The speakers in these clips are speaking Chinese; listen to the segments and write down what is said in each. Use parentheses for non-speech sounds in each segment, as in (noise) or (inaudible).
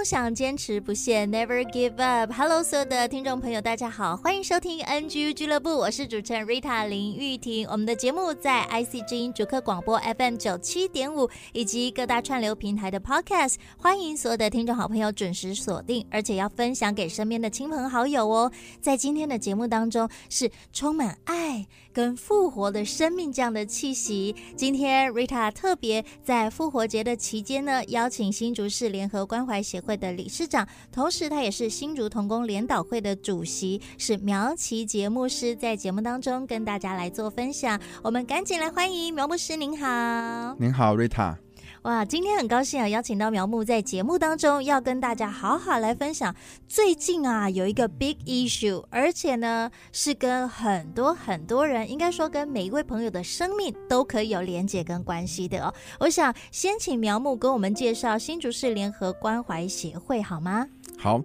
梦想，坚持不懈，Never give up。Hello，所有的听众朋友，大家好，欢迎收听 NGU 俱乐部，我是主持人 Rita 林玉婷。我们的节目在 IC 之音主客广播 FM 九七点五以及各大串流平台的 Podcast，欢迎所有的听众好朋友准时锁定，而且要分享给身边的亲朋好友哦。在今天的节目当中，是充满爱跟复活的生命这样的气息。今天 Rita 特别在复活节的期间呢，邀请新竹市联合关怀协会会的理事长，同时他也是新竹童工联导会的主席，是苗旗节目师，在节目当中跟大家来做分享。我们赶紧来欢迎苗牧师，您好。您好，瑞塔。哇，今天很高兴啊，邀请到苗木在节目当中要跟大家好好来分享。最近啊，有一个 big issue，而且呢是跟很多很多人，应该说跟每一位朋友的生命都可以有连结跟关系的哦。我想先请苗木跟我们介绍新竹市联合关怀协会好吗？好，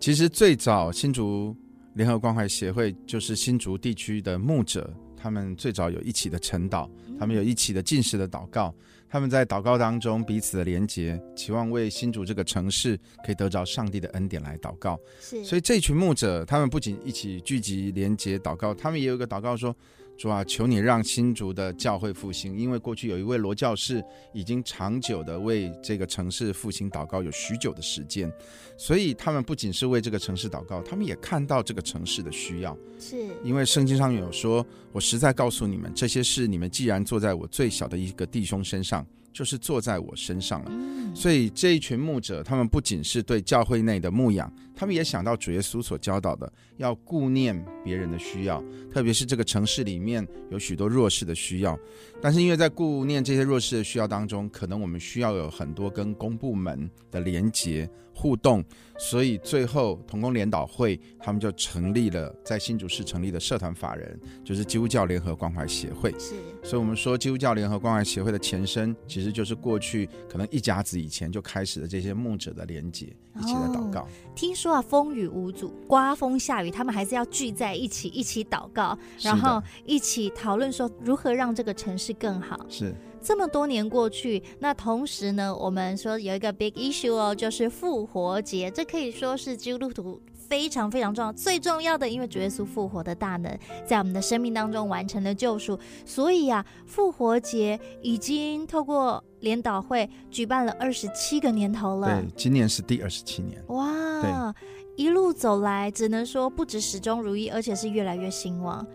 其实最早新竹联合关怀协会就是新竹地区的牧者，他们最早有一起的晨祷，他们有一起的进食的祷告。他们在祷告当中彼此的连结，期望为新竹这个城市可以得着上帝的恩典来祷告。是，所以这群牧者，他们不仅一起聚集连结祷告，他们也有一个祷告说。主啊，求你让新竹的教会复兴，因为过去有一位罗教士已经长久的为这个城市复兴祷告，有许久的时间，所以他们不仅是为这个城市祷告，他们也看到这个城市的需要。是，因为圣经上有说，我实在告诉你们，这些事你们既然做在我最小的一个弟兄身上，就是坐在我身上了。嗯，所以这一群牧者，他们不仅是对教会内的牧养，他们也想到主耶稣所教导的，要顾念别人的需要，特别是这个城市里面有许多弱势的需要。但是因为在顾念这些弱势的需要当中，可能我们需要有很多跟公部门的连结互动，所以最后同工联导会他们就成立了在新竹市成立的社团法人，就是基督教联合关怀协会。是，所以我们说基督教联合关怀协会的前身，其实就是过去可能一甲子以前就开始的这些牧者的连结，一起来祷告。哦，听说啊，风雨无阻，刮风下雨，他们还是要聚在一起，一起祷告，然后一起讨论说如何让这个城市更好。是。这么多年过去，那同时呢，我们说有一个 big issue 哦，就是复活节，这可以说是基督徒非常非常重要、最重要的，因为主耶稣复活的大能在我们的生命当中完成了救赎，所以啊，复活节已经透过联导会举办了二十七个年头了。对，今年是第二十七年。哇，一路走来，只能说不止始终如一，而且是越来越兴旺。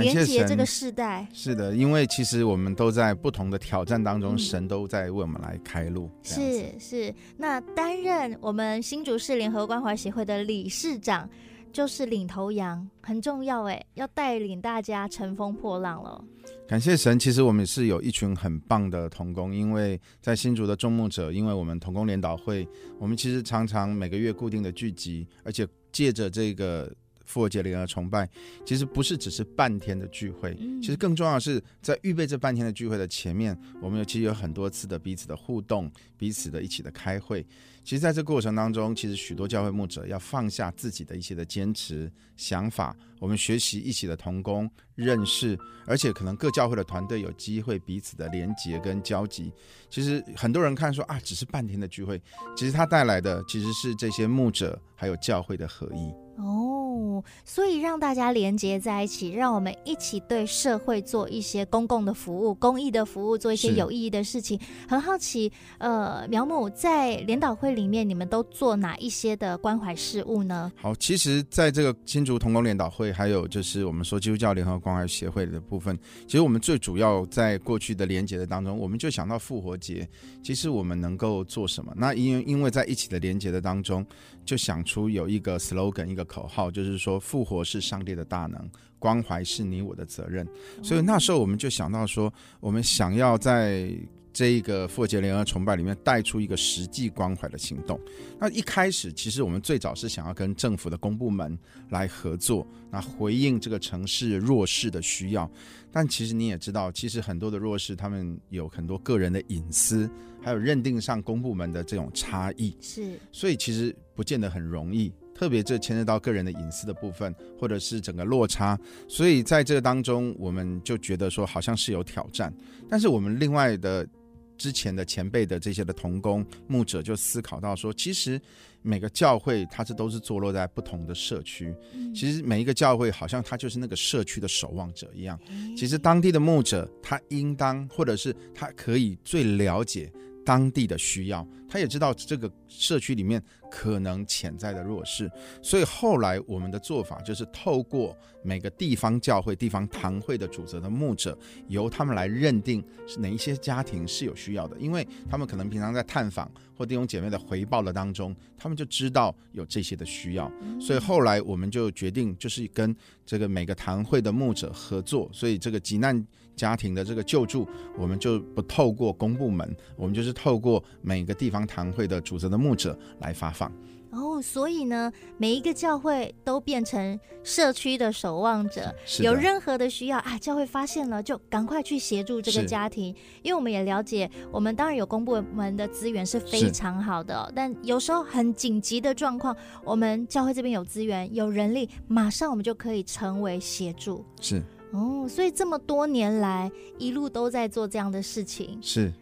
连接这个世代是的，因为其实我们都在不同的挑战当中，嗯、神都在为我们来开路。是是，那担任我们新竹市联合关怀协会的理事长，就是领头羊，很重要哎，要带领大家乘风破浪了。感谢神，其实我们是有一群很棒的童工，因为在新竹的众牧者，因为我们童工联导会，我们其实常常每个月固定的聚集，而且借着这个。复活节联合崇拜，其实不是只是半天的聚会，其实更重要的是在预备这半天的聚会的前面，我们有其实有很多次的彼此的互动，彼此的一起的开会。其实在这过程当中，其实许多教会牧者要放下自己的一些的坚持想法，我们学习一起的同工认识，而且可能各教会的团队有机会彼此的连结跟交集。其实很多人看说啊，只是半天的聚会，其实它带来的其实是这些牧者还有教会的合一。哦。所以让大家连接在一起，让我们一起对社会做一些公共的服务、公益的服务，做一些有意义的事情。很好奇，呃，苗牧在联导会里面，你们都做哪一些的关怀事务呢？好，其实在这个新竹同工联导会，还有就是我们说基督教联合关怀协会的部分，其实我们最主要在过去的连接的当中，我们就想到复活节，其实我们能够做什么？那因为因为在一起的连接的当中，就想出有一个 slogan，一个口号，就是说复活是上帝的大能，关怀是你我的责任。所以那时候我们就想到说，我们想要在这一个复活节联合崇拜里面带出一个实际关怀的行动。那一开始其实我们最早是想要跟政府的公部门来合作，那回应这个城市弱势的需要。但其实你也知道，其实很多的弱势他们有很多个人的隐私。还有认定上公部门的这种差异，是，所以其实不见得很容易，特别这牵涉到个人的隐私的部分，或者是整个落差，所以在这个当中，我们就觉得说好像是有挑战，但是我们另外的之前的前辈的这些的同工牧者就思考到说，其实。每个教会，它这都是坐落在不同的社区。其实每一个教会，好像它就是那个社区的守望者一样。其实当地的牧者，他应当，或者是他可以最了解当地的需要，他也知道这个社区里面可能潜在的弱势。所以后来我们的做法就是透过每个地方教会、地方堂会的主责的牧者，由他们来认定是哪一些家庭是有需要的，因为他们可能平常在探访。或弟兄姐妹的回报的当中，他们就知道有这些的需要，所以后来我们就决定，就是跟这个每个堂会的牧者合作，所以这个急难家庭的这个救助，我们就不透过公部门，我们就是透过每个地方堂会的主责的牧者来发放。哦，所以呢，每一个教会都变成社区的守望者，有任何的需要啊，教会发现了就赶快去协助这个家庭。因为我们也了解，我们当然有公部门的资源是非常好的哦，但有时候很紧急的状况，我们教会这边有资源、有人力，马上我们就可以成为协助。是哦，所以这么多年来一路都在做这样的事情。是。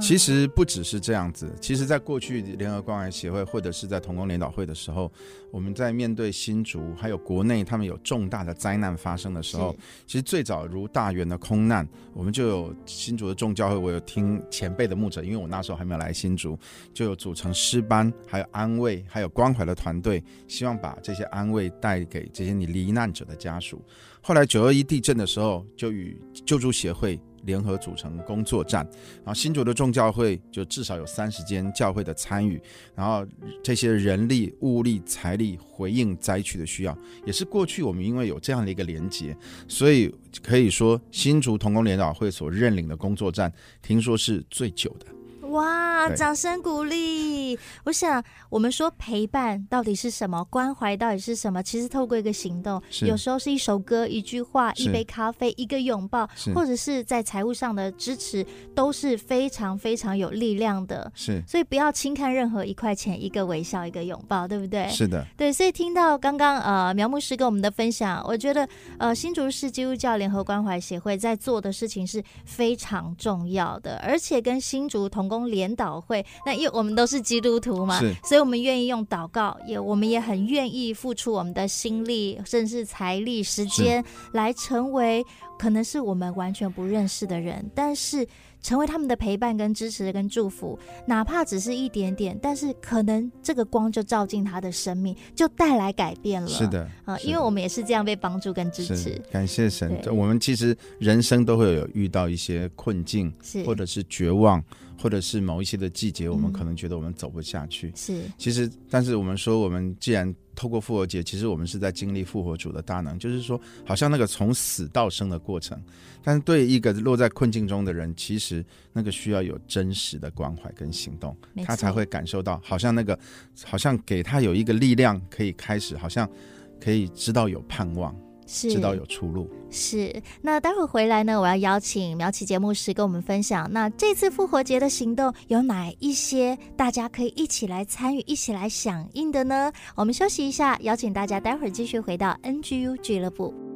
其实不只是这样子，其实，在过去联合关怀协会或者是在同工联导会的时候，我们在面对新竹还有国内他们有重大的灾难发生的时候，其实最早如大园的空难，我们就有新竹的众教会，我有听前辈的牧者，因为我那时候还没有来新竹，就有组成师班，还有安慰，还有关怀的团队，希望把这些安慰带给这些你罹难者的家属。后来九二一地震的时候，就与救助协会。联合组成工作站，然后新竹的众教会就至少有三十间教会的参与，然后这些人力、物力、财力回应灾区的需要，也是过去我们因为有这样的一个连接，所以可以说新竹同工联导会所认领的工作站，听说是最久的。哇！掌声鼓励。我想，我们说陪伴到底是什么？关怀到底是什么？其实透过一个行动，有时候是一首歌、一句话、一杯咖啡、一个拥抱，或者是在财务上的支持，都是非常非常有力量的。是，所以不要轻看任何一块钱、一个微笑、一个拥抱，对不对？是的，对。所以听到刚刚呃苗牧师跟我们的分享，我觉得呃新竹市基督教联合关怀协会在做的事情是非常重要的，而且跟新竹同工联导会，那因为我们都是基督徒嘛，所以我们愿意用祷告，也我们也很愿意付出我们的心力，甚至财力、时间，来成为可能是我们完全不认识的人，但是成为他们的陪伴、跟支持、跟祝福，哪怕只是一点点，但是可能这个光就照进他的生命，就带来改变了。是的，啊，因为我们也是这样被帮助跟支持。感谢神，我们其实人生都会有遇到一些困境，是或者是绝望。或者是某一些的季节，我们可能觉得我们走不下去。是，其实，但是我们说，我们既然透过复活节，其实我们是在经历复活主的大能，就是说，好像那个从死到生的过程。但是，对一个落在困境中的人，其实那个需要有真实的关怀跟行动，他才会感受到，好像那个，好像给他有一个力量，可以开始，好像可以知道有盼望。是知道有出路。是，那待会回来呢，我要邀请苗琪节目师跟我们分享，那这次复活节的行动有哪一些大家可以一起来参与、一起来响应的呢？我们休息一下，邀请大家待会儿继续回到 NGU 俱乐部。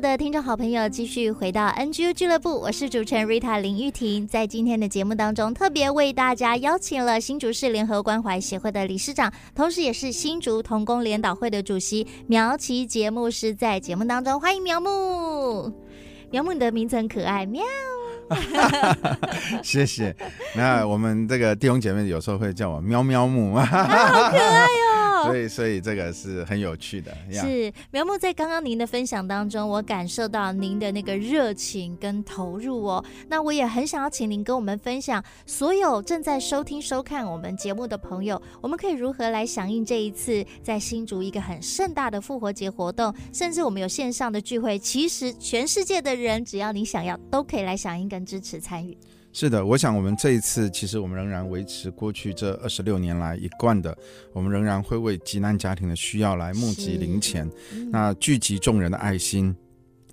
的听众好朋友继续回到 NGU 俱乐部，我是主持人 Rita 林玉婷。在今天的节目当中，特别为大家邀请了新竹市联合关怀协会的理事长，同时也是新竹童工联导会的主席苗琪节目师，在节目当中欢迎苗木。苗木，你的名字很可爱，喵。(laughs) 谢谢。那我们这个弟兄姐妹有时候会叫我喵喵木 (laughs) 啊，好可爱哟、哦。所以，所以这个是很有趣的。是苗木在刚刚您的分享当中，我感受到您的那个热情跟投入哦。那我也很想要请您跟我们分享，所有正在收听收看我们节目的朋友，我们可以如何来响应这一次在新竹一个很盛大的复活节活动，甚至我们有线上的聚会。其实全世界的人，只要你想要，都可以来响应跟支持参与。是的，我想我们这一次，其实我们仍然维持过去这二十六年来一贯的，我们仍然会为急难家庭的需要来募集零钱，嗯、那聚集众人的爱心，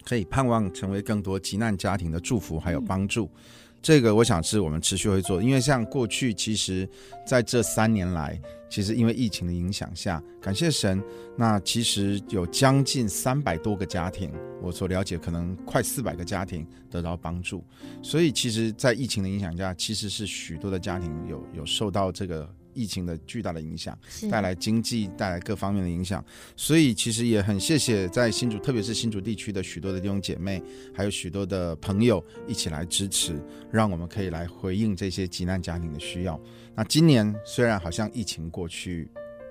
可以盼望成为更多急难家庭的祝福还有帮助。嗯、这个我想是我们持续会做，因为像过去，其实在这三年来。其实因为疫情的影响下，感谢神，那其实有将近三百多个家庭，我所了解可能快四百个家庭得到帮助。所以其实，在疫情的影响下，其实是许多的家庭有有受到这个疫情的巨大的影响，带来经济带来各方面的影响。所以其实也很谢谢在新竹，特别是新竹地区的许多的弟兄姐妹，还有许多的朋友一起来支持，让我们可以来回应这些急难家庭的需要。那今年虽然好像疫情过去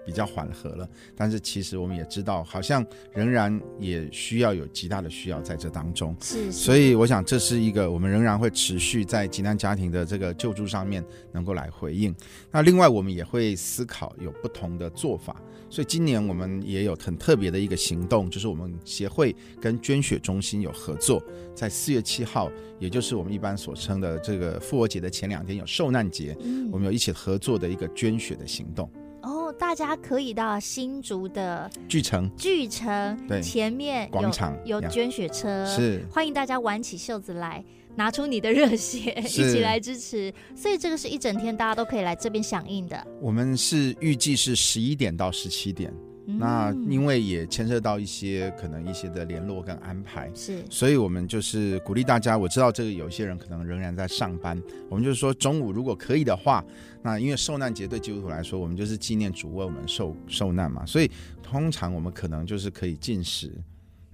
比较缓和了，但是其实我们也知道，好像仍然也需要有极大的需要在这当中。是，是，所以我想这是一个我们仍然会持续在急难家庭的这个救助上面能够来回应。那另外我们也会思考有不同的做法。所以今年我们也有很特别的一个行动，就是我们协会跟捐血中心有合作，在四月七号，也就是我们一般所称的这个复活节的前两天，有受难节，嗯、我们有一起合作的一个捐血的行动。哦，大家可以到新竹的巨城，巨城对前面广场有捐血车，是欢迎大家挽起袖子来。拿出你的热血，(laughs) 一起来支持。所以这个是一整天，大家都可以来这边响应的。我们是预计是十一点到十七点。嗯、那因为也牵涉到一些可能一些的联络跟安排，是，所以我们就是鼓励大家。我知道这个有些人可能仍然在上班，我们就是说中午如果可以的话，那因为受难节对基督徒来说，我们就是纪念主为我们受受难嘛，所以通常我们可能就是可以进食。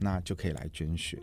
那就可以来捐血。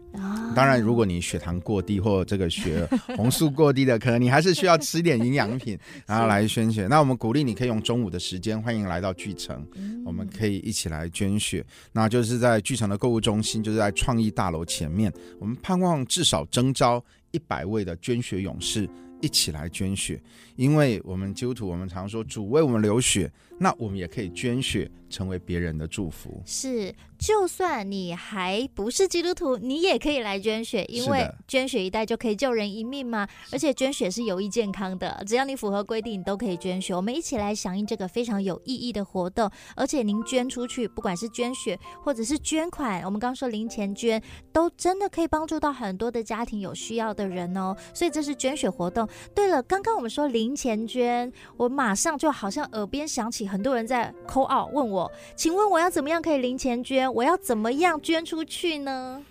当然，如果你血糖过低或这个血 (laughs) 红素过低的，可能你还是需要吃点营养品，然后来捐血。那我们鼓励你可以用中午的时间，欢迎来到巨城，我们可以一起来捐血。那就是在巨城的购物中心，就是在创意大楼前面。我们盼望至少征召一百位的捐血勇士一起来捐血，因为我们基督徒，我们常说主为我们流血，那我们也可以捐血。成为别人的祝福是，就算你还不是基督徒，你也可以来捐血，因为捐血一袋就可以救人一命嘛。而且捐血是有益健康的，只要你符合规定，你都可以捐血。我们一起来响应这个非常有意义的活动。而且您捐出去，不管是捐血或者是捐款，我们刚刚说零钱捐，都真的可以帮助到很多的家庭有需要的人哦。所以这是捐血活动。对了，刚刚我们说零钱捐，我马上就好像耳边响起很多人在 call out 问我。请问我要怎么样可以零钱捐？我要怎么样捐出去呢？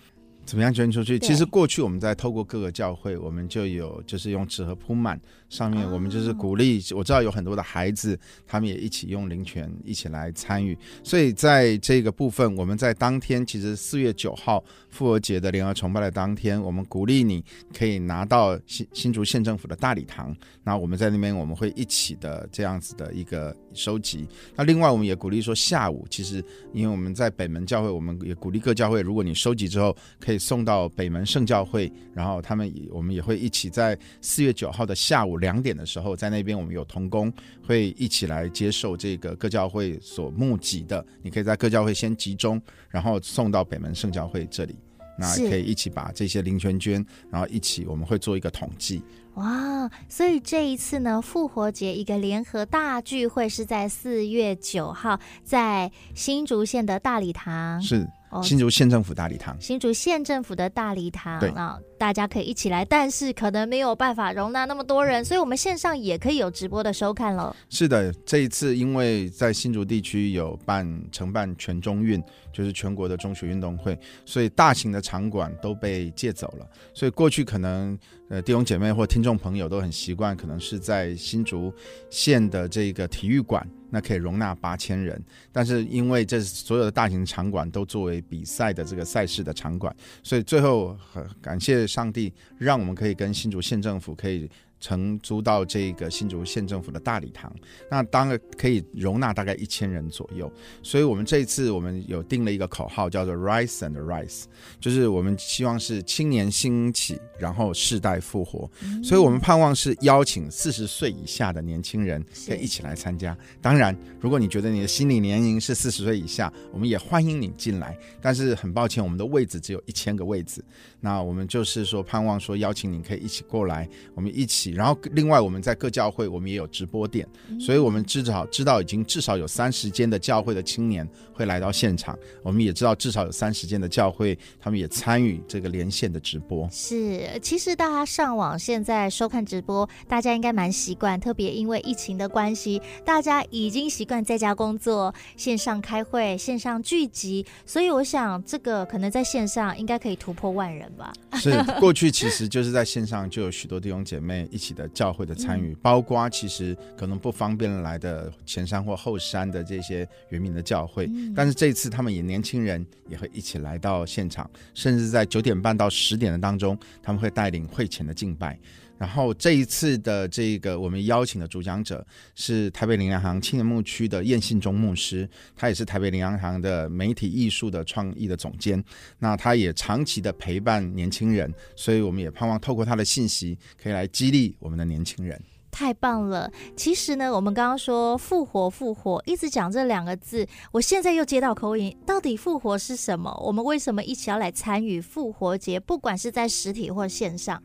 怎么样捐出去？其实过去我们在透过各个教会，我们就有就是用纸盒铺满。上面我们就是鼓励，我知道有很多的孩子，他们也一起用灵泉一起来参与，所以在这个部分，我们在当天，其实四月九号复活节的联合崇拜的当天，我们鼓励你可以拿到新新竹县政府的大礼堂，那我们在那边我们会一起的这样子的一个收集。那另外我们也鼓励说，下午其实因为我们在北门教会，我们也鼓励各教会，如果你收集之后可以送到北门圣教会，然后他们也我们也会一起在四月九号的下午。两点的时候，在那边我们有同工会一起来接受这个各教会所募集的。你可以在各教会先集中，然后送到北门圣教会这里，那可以一起把这些零钱捐，然后一起我们会做一个统计。哇，所以这一次呢，复活节一个联合大聚会是在四月九号，在新竹县的大礼堂。是。哦，新竹县政府大礼堂，新竹县政府的大礼堂啊，大家可以一起来，但是可能没有办法容纳那么多人，所以我们线上也可以有直播的收看了。是的，这一次因为在新竹地区有办承办全中运，就是全国的中学运动会，所以大型的场馆都被借走了，所以过去可能呃弟兄姐妹或听众朋友都很习惯，可能是在新竹县的这个体育馆。那可以容纳八千人，但是因为这所有的大型场馆都作为比赛的这个赛事的场馆，所以最后很感谢上帝，让我们可以跟新竹县政府可以。承租到这个新竹县政府的大礼堂，那当然可以容纳大概一千人左右。所以，我们这一次我们有定了一个口号，叫做 “Rise and Rise”，就是我们希望是青年兴起，然后世代复活。所以我们盼望是邀请四十岁以下的年轻人可以一起来参加。当然，如果你觉得你的心理年龄是四十岁以下，我们也欢迎你进来。但是很抱歉，我们的位置只有一千个位置。那我们就是说，盼望说邀请你可以一起过来，我们一起。然后，另外我们在各教会，我们也有直播点，所以我们至少知道已经至少有三十间的教会的青年会来到现场。我们也知道至少有三十间的教会，他们也参与这个连线的直播。是，其实大家上网现在收看直播，大家应该蛮习惯。特别因为疫情的关系，大家已经习惯在家工作、线上开会、线上聚集，所以我想这个可能在线上应该可以突破万人吧。是，过去其实就是在线上就有许多弟兄姐妹一起的教会的参与，包括其实可能不方便来的前山或后山的这些原民的教会，但是这一次他们也年轻人也会一起来到现场，甚至在九点半到十点的当中，他们会带领会前的敬拜。然后这一次的这个我们邀请的主讲者是台北灵粮堂青年牧区的燕信忠牧师，他也是台北灵粮堂的媒体艺术的创意的总监。那他也长期的陪伴年轻人，所以我们也盼望透过他的信息，可以来激励我们的年轻人。太棒了！其实呢，我们刚刚说复活，复活，一直讲这两个字，我现在又接到口音，到底复活是什么？我们为什么一起要来参与复活节？不管是在实体或线上。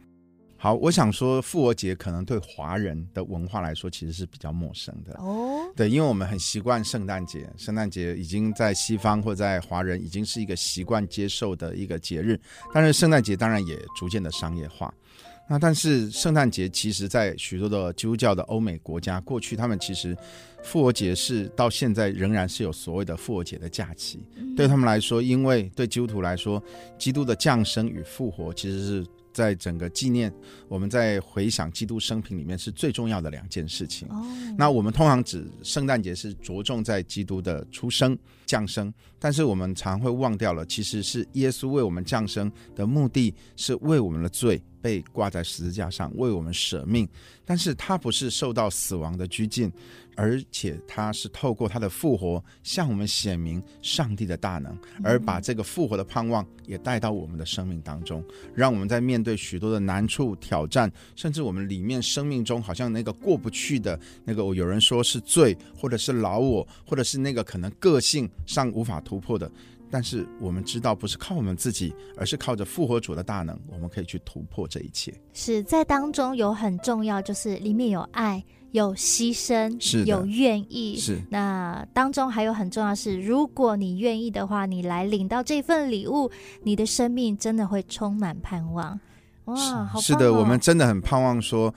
好，我想说复活节可能对华人的文化来说其实是比较陌生的哦。对，因为我们很习惯圣诞节，圣诞节已经在西方或在华人已经是一个习惯接受的一个节日，但是圣诞节当然也逐渐的商业化。那但是圣诞节其实，在许多的基督教的欧美国家，过去他们其实复活节是到现在仍然是有所谓的复活节的假期。对他们来说，因为对基督徒来说，基督的降生与复活其实是。在整个纪念，我们在回想基督生平里面是最重要的两件事情。Oh. 那我们通常指圣诞节是着重在基督的出生、降生，但是我们常会忘掉了，其实是耶稣为我们降生的目的是为我们的罪。被挂在十字架上为我们舍命，但是他不是受到死亡的拘禁，而且他是透过他的复活向我们显明上帝的大能，而把这个复活的盼望也带到我们的生命当中，让我们在面对许多的难处挑战，甚至我们里面生命中好像那个过不去的那个，有人说是罪，或者是老我，或者是那个可能个性上无法突破的。但是我们知道，不是靠我们自己，而是靠着复活主的大能，我们可以去突破这一切。是在当中有很重要，就是里面有爱，有牺牲，是有愿意。是那当中还有很重要是，如果你愿意的话，你来领到这份礼物，你的生命真的会充满盼望。哇，好哦！是的，我们真的很盼望说。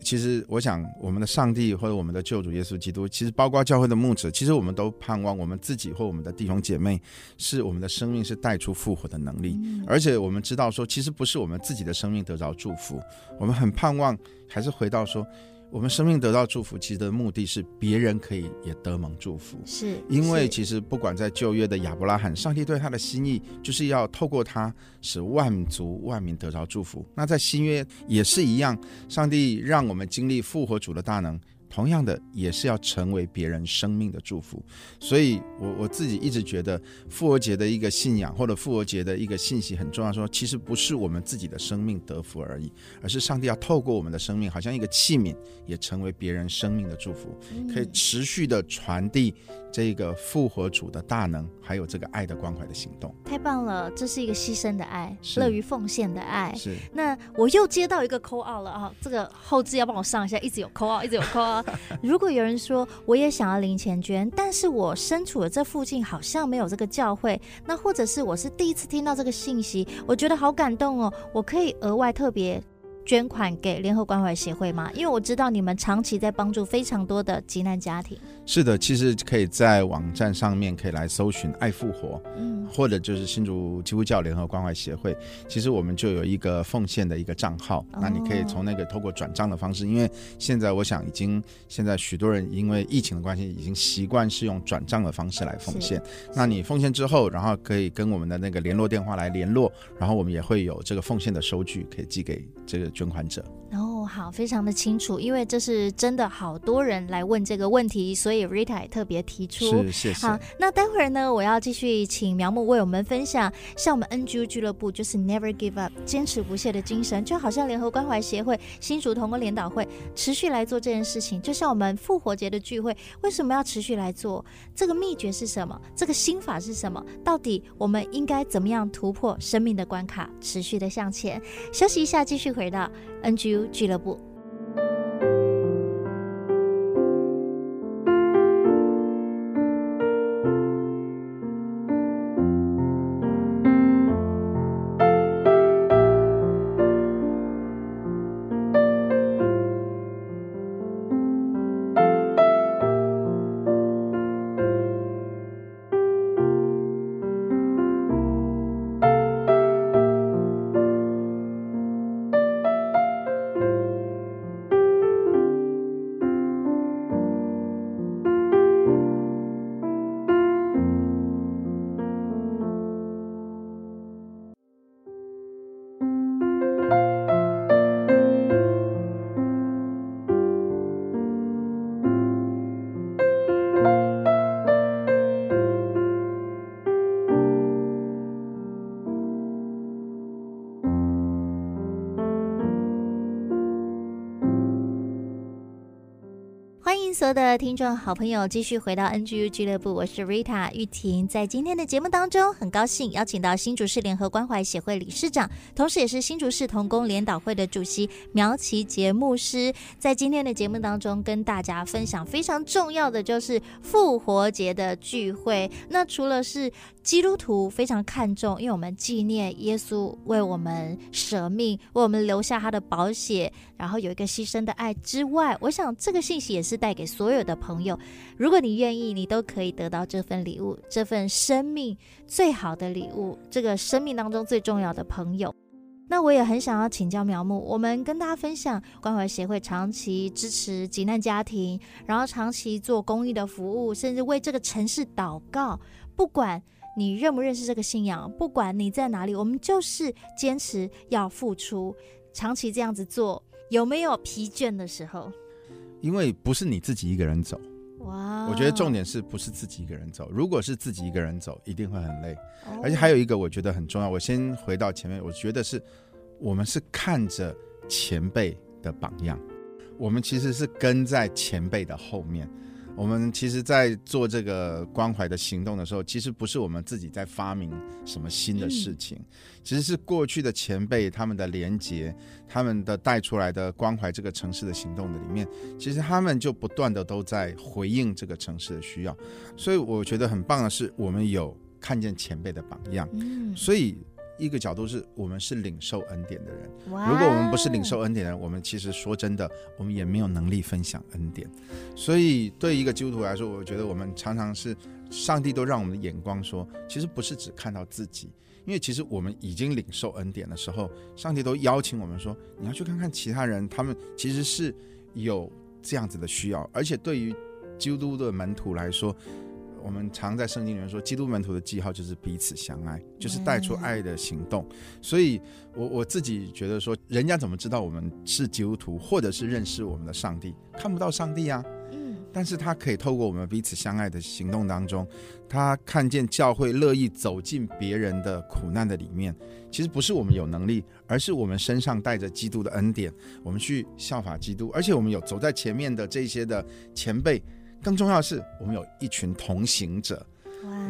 其实，我想，我们的上帝或者我们的救主耶稣基督，其实包括教会的牧者，其实我们都盼望我们自己或我们的弟兄姐妹，是我们的生命是带出复活的能力，而且我们知道说，其实不是我们自己的生命得着祝福，我们很盼望还是回到说。我们生命得到祝福，其实的目的是别人可以也得蒙祝福。是，因为其实不管在旧约的亚伯拉罕，上帝对他的心意就是要透过他使万族万民得着祝福。那在新约也是一样，上帝让我们经历复活主的大能。同样的，也是要成为别人生命的祝福，所以我我自己一直觉得复活节的一个信仰或者复活节的一个信息很重要说。说其实不是我们自己的生命得福而已，而是上帝要透过我们的生命，好像一个器皿，也成为别人生命的祝福，可以持续的传递这个复活主的大能，还有这个爱的关怀的行动。太棒了，这是一个牺牲的爱，乐于奉献的爱。是。那我又接到一个 call out 了啊，这个后置要帮我上一下，一直有 call out，一直有 call out。(laughs) 如果有人说我也想要零钱捐，但是我身处的这附近好像没有这个教会，那或者是我是第一次听到这个信息，我觉得好感动哦，我可以额外特别。捐款给联合关怀协会吗？因为我知道你们长期在帮助非常多的急难家庭。是的，其实可以在网站上面可以来搜寻“爱复活”，嗯，或者就是新竹基督教联合关怀协会。其实我们就有一个奉献的一个账号，哦、那你可以从那个透过转账的方式，因为现在我想已经现在许多人因为疫情的关系，已经习惯是用转账的方式来奉献。那你奉献之后，然后可以跟我们的那个联络电话来联络，然后我们也会有这个奉献的收据可以寄给这个。捐款者。好，非常的清楚，因为这是真的好多人来问这个问题，所以 Rita 也特别提出。是，谢谢。好，那待会儿呢，我要继续请苗木为我们分享，像我们 NGU 俱乐部就是 Never Give Up，坚持不懈的精神，就好像联合关怀协会、新竹同工联导会持续来做这件事情，就像我们复活节的聚会，为什么要持续来做？这个秘诀是什么？这个心法是什么？到底我们应该怎么样突破生命的关卡，持续的向前？休息一下，继续回到 NGU 俱乐部。所有的听众好朋友，继续回到 NGU 俱乐部，我是 Rita 玉婷。在今天的节目当中，很高兴邀请到新竹市联合关怀协会理事长，同时也是新竹市童工联导会的主席苗启杰牧师，在今天的节目当中跟大家分享非常重要的，就是复活节的聚会。那除了是基督徒非常看重，因为我们纪念耶稣为我们舍命，为我们留下他的宝血，然后有一个牺牲的爱之外，我想这个信息也是带给所有的朋友，如果你愿意，你都可以得到这份礼物，这份生命最好的礼物，这个生命当中最重要的朋友。那我也很想要请教苗木，我们跟大家分享关怀协会长期支持急难家庭，然后长期做公益的服务，甚至为这个城市祷告。不管你认不认识这个信仰，不管你在哪里，我们就是坚持要付出，长期这样子做，有没有疲倦的时候？因为不是你自己一个人走，哇！我觉得重点是不是自己一个人走？如果是自己一个人走，一定会很累。而且还有一个我觉得很重要，我先回到前面，我觉得是我们是看着前辈的榜样，我们其实是跟在前辈的后面。我们其实，在做这个关怀的行动的时候，其实不是我们自己在发明什么新的事情，其实是过去的前辈他们的连结，他们的带出来的关怀这个城市的行动的里面，其实他们就不断的都在回应这个城市的需要，所以我觉得很棒的是，我们有看见前辈的榜样，嗯。所以。一个角度是我们是领受恩典的人，如果我们不是领受恩典的人，我们其实说真的，我们也没有能力分享恩典。所以对一个基督徒来说，我觉得我们常常是上帝都让我们的眼光说，其实不是只看到自己，因为其实我们已经领受恩典的时候，上帝都邀请我们说，你要去看看其他人，他们其实是有这样子的需要，而且对于基督的门徒来说。我们常在圣经里面说，基督门徒的记号就是彼此相爱，就是带出爱的行动。所以我我自己觉得说，人家怎么知道我们是基督徒，或者是认识我们的上帝？看不到上帝啊。嗯。但是他可以透过我们彼此相爱的行动当中，他看见教会乐意走进别人的苦难的里面。其实不是我们有能力，而是我们身上带着基督的恩典，我们去效法基督，而且我们有走在前面的这些的前辈。更重要的是，我们有一群同行者，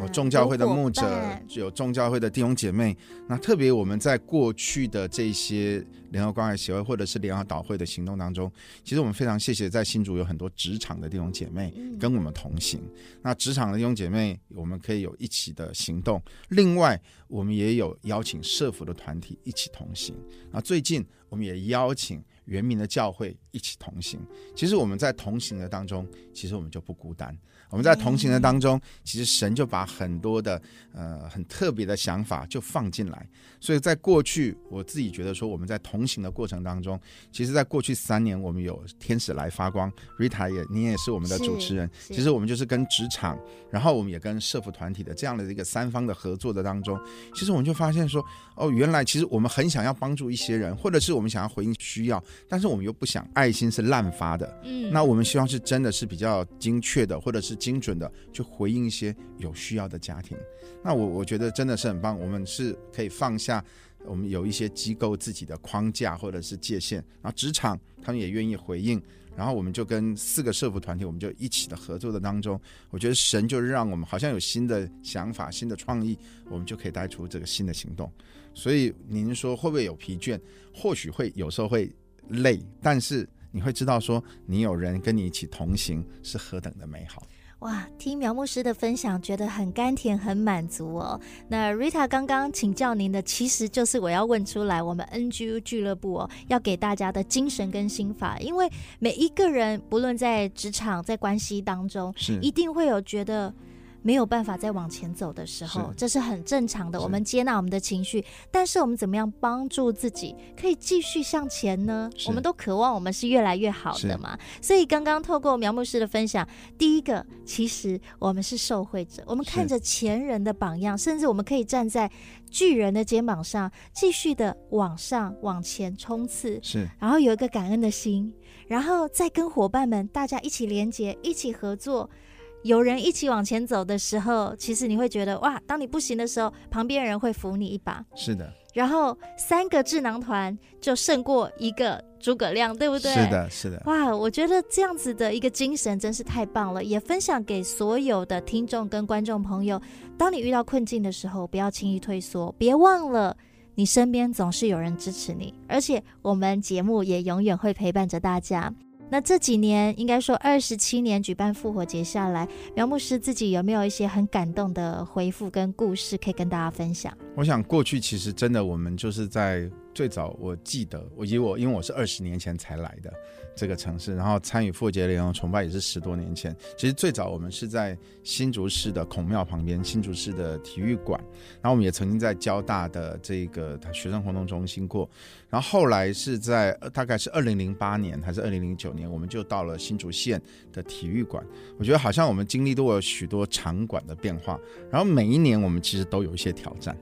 我众教会的牧者，有，有众教会的弟兄姐妹。那特别我们在过去的这些联合关爱协会或者是联合导会的行动当中，其实我们非常谢谢在新竹有很多职场的弟兄姐妹跟我们同行。嗯、那职场的弟兄姐妹，我们可以有一起的行动。另外，我们也有邀请社服的团体一起同行。那最近我们也邀请原民的教会一起同行。其实我们在同行的当中，其实我们就不孤单。我们在同行的当中，其实神就把很多的呃很特别的想法就放进来。所以在过去，我自己觉得说，我们在同行的过程当中，其实在过去三年，我们有天使来发光，Rita 也你也是我们的主持人。其实我们就是跟职场，然后我们也跟社服团体的这样的一个三方的合作的当中，其实我们就发现说，哦，原来其实我们很想要帮助一些人，或者是我们想要回应需要，但是我们又不想爱心是滥发的。嗯，那我们希望是真的是比较精确的，或者是。精准的去回应一些有需要的家庭，那我我觉得真的是很棒。我们是可以放下我们有一些机构自己的框架或者是界限，然后职场他们也愿意回应，然后我们就跟四个社服团体，我们就一起的合作的当中，我觉得神就让我们好像有新的想法、新的创意，我们就可以带出这个新的行动。所以您说会不会有疲倦？或许会有时候会累，但是你会知道说你有人跟你一起同行是何等的美好。哇，听苗牧师的分享，觉得很甘甜，很满足哦。那 Rita 刚刚请教您的，其实就是我要问出来，我们 NGU 俱乐部哦，要给大家的精神跟心法。因为每一个人，不论在职场、在关系当中，是一定会有觉得。没有办法再往前走的时候，是这是很正常的。我们接纳我们的情绪，但是我们怎么样帮助自己可以继续向前呢？我们都渴望我们是越来越好的嘛。所以刚刚透过苗牧师的分享，第一个，其实我们是受惠者，我们看着前人的榜样，甚至我们可以站在巨人的肩膀上，继续的往上往前冲刺。是，然后有一个感恩的心，然后再跟伙伴们大家一起连结，一起合作。有人一起往前走的时候，其实你会觉得哇，当你不行的时候，旁边人会扶你一把。是的。然后三个智囊团就胜过一个诸葛亮，对不对？是的，是的。哇，我觉得这样子的一个精神真是太棒了，也分享给所有的听众跟观众朋友。当你遇到困境的时候，不要轻易退缩，别忘了你身边总是有人支持你，而且我们节目也永远会陪伴着大家。那这几年，应该说二十七年举办复活节下来，苗牧师自己有没有一些很感动的回复跟故事可以跟大家分享？我想过去其实真的，我们就是在最早，我记得我以我因为我是二十年前才来的。这个城市，然后参与复活节联合崇拜也是十多年前。其实最早我们是在新竹市的孔庙旁边，新竹市的体育馆。然后我们也曾经在交大的这个学生活动中心过。然后后来是在大概是二零零八年还是二零零九年，我们就到了新竹县的体育馆。我觉得好像我们经历过许多场馆的变化。然后每一年我们其实都有一些挑战。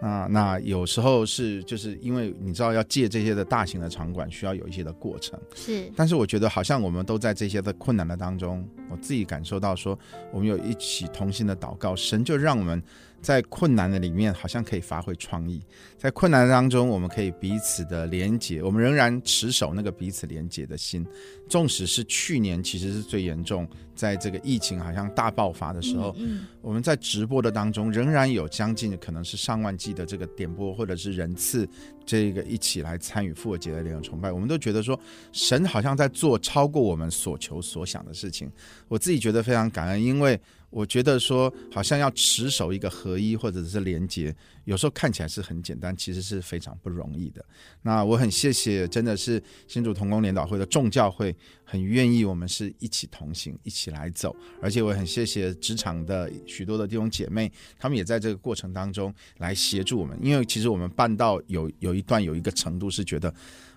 啊，那有时候是就是因为你知道要借这些的大型的场馆，需要有一些的过程。是，但是我觉得好像我们都在这些的困难的当中，我自己感受到说，我们有一起同心的祷告，神就让我们。在困难的里面，好像可以发挥创意。在困难当中，我们可以彼此的连结，我们仍然持守那个彼此连结的心。纵使是去年，其实是最严重，在这个疫情好像大爆发的时候，嗯嗯、我们在直播的当中，仍然有将近可能是上万计的这个点播或者是人次，这个一起来参与复活节的联合崇拜。我们都觉得说，神好像在做超过我们所求所想的事情。我自己觉得非常感恩，因为。我觉得说，好像要持守一个合一或者是连结，有时候看起来是很简单，其实是非常不容易的。那我很谢谢，真的是新竹同工联导会的众教会，很愿意我们是一起同行，一起来走。而且我很谢谢职场的许多的弟兄姐妹，他们也在这个过程当中来协助我们。因为其实我们办到有有一段有一个程度是觉得。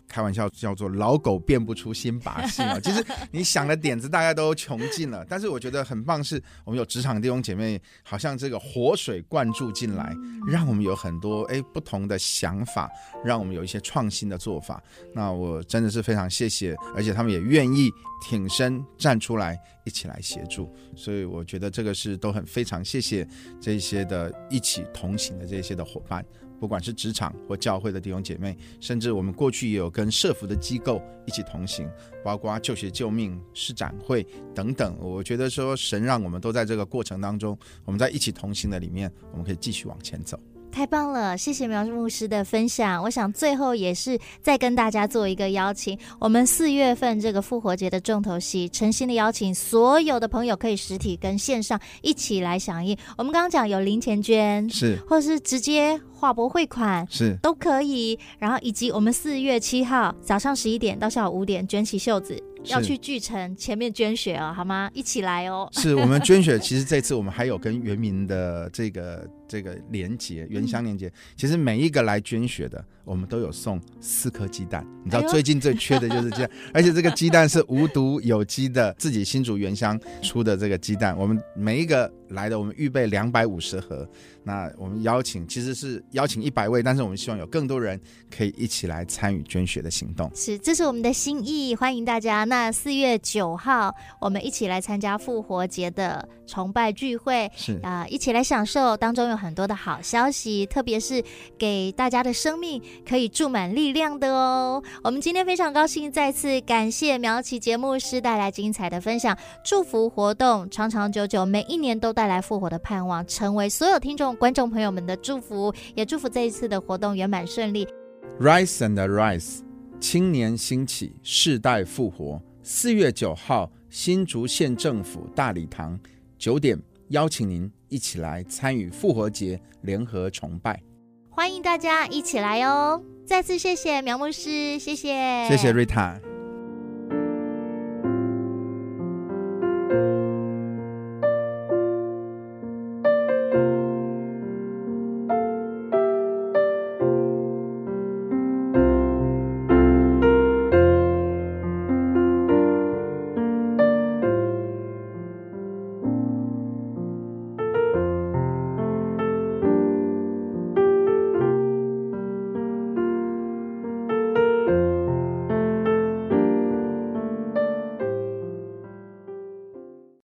开玩笑叫做老狗变不出新把戏啊！(laughs) 其实你想的点子大家都穷尽了，但是我觉得很棒，是我们有职场弟兄姐妹，好像这个活水灌注进来，让我们有很多哎不同的想法，让我们有一些创新的做法。那我真的是非常谢谢，而且他们也愿意挺身站出来一起来协助，所以我觉得这个是都很非常谢谢这些的一起同行的这些的伙伴。不管是职场或教会的弟兄姐妹，甚至我们过去也有跟社福的机构一起同行，包括救学救命、施展会等等。我觉得说，神让我们都在这个过程当中，我们在一起同行的里面，我们可以继续往前走。太棒了，谢谢苗牧师的分享。我想最后也是再跟大家做一个邀请，我们四月份这个复活节的重头戏，诚心的邀请所有的朋友可以实体跟线上一起来响应。我们刚刚讲有零钱捐，是，或是直接划拨汇款，是，都可以。然后以及我们四月七号早上十一点到下午五点，卷起袖子。要去巨城前面捐血哦，好吗？一起来哦！是我们捐血，(laughs) 其实这次我们还有跟原民的这个这个连接，原乡连结。其实每一个来捐血的，我们都有送四颗鸡蛋。你知道最近最缺的就是这样，(laughs) 而且这个鸡蛋是无毒有机的，自己新竹原乡出的这个鸡蛋。我们每一个来的，我们预备两百五十盒。那我们邀请其实是邀请一百位，但是我们希望有更多人可以一起来参与捐血的行动。是，这是我们的心意，欢迎大家。那四月九号，我们一起来参加复活节的崇拜聚会，是啊、呃，一起来享受当中有很多的好消息，特别是给大家的生命可以注满力量的哦。我们今天非常高兴，再次感谢苗琪节目师带来精彩的分享，祝福活动长长久久，每一年都带来复活的盼望，成为所有听众。观众朋友们的祝福，也祝福这一次的活动圆满顺利。Rise and Arise，青年兴起，世代复活。四月九号，新竹县政府大礼堂九点，邀请您一起来参与复活节联合崇拜。欢迎大家一起来哦！再次谢谢苗牧师，谢谢，谢谢瑞塔。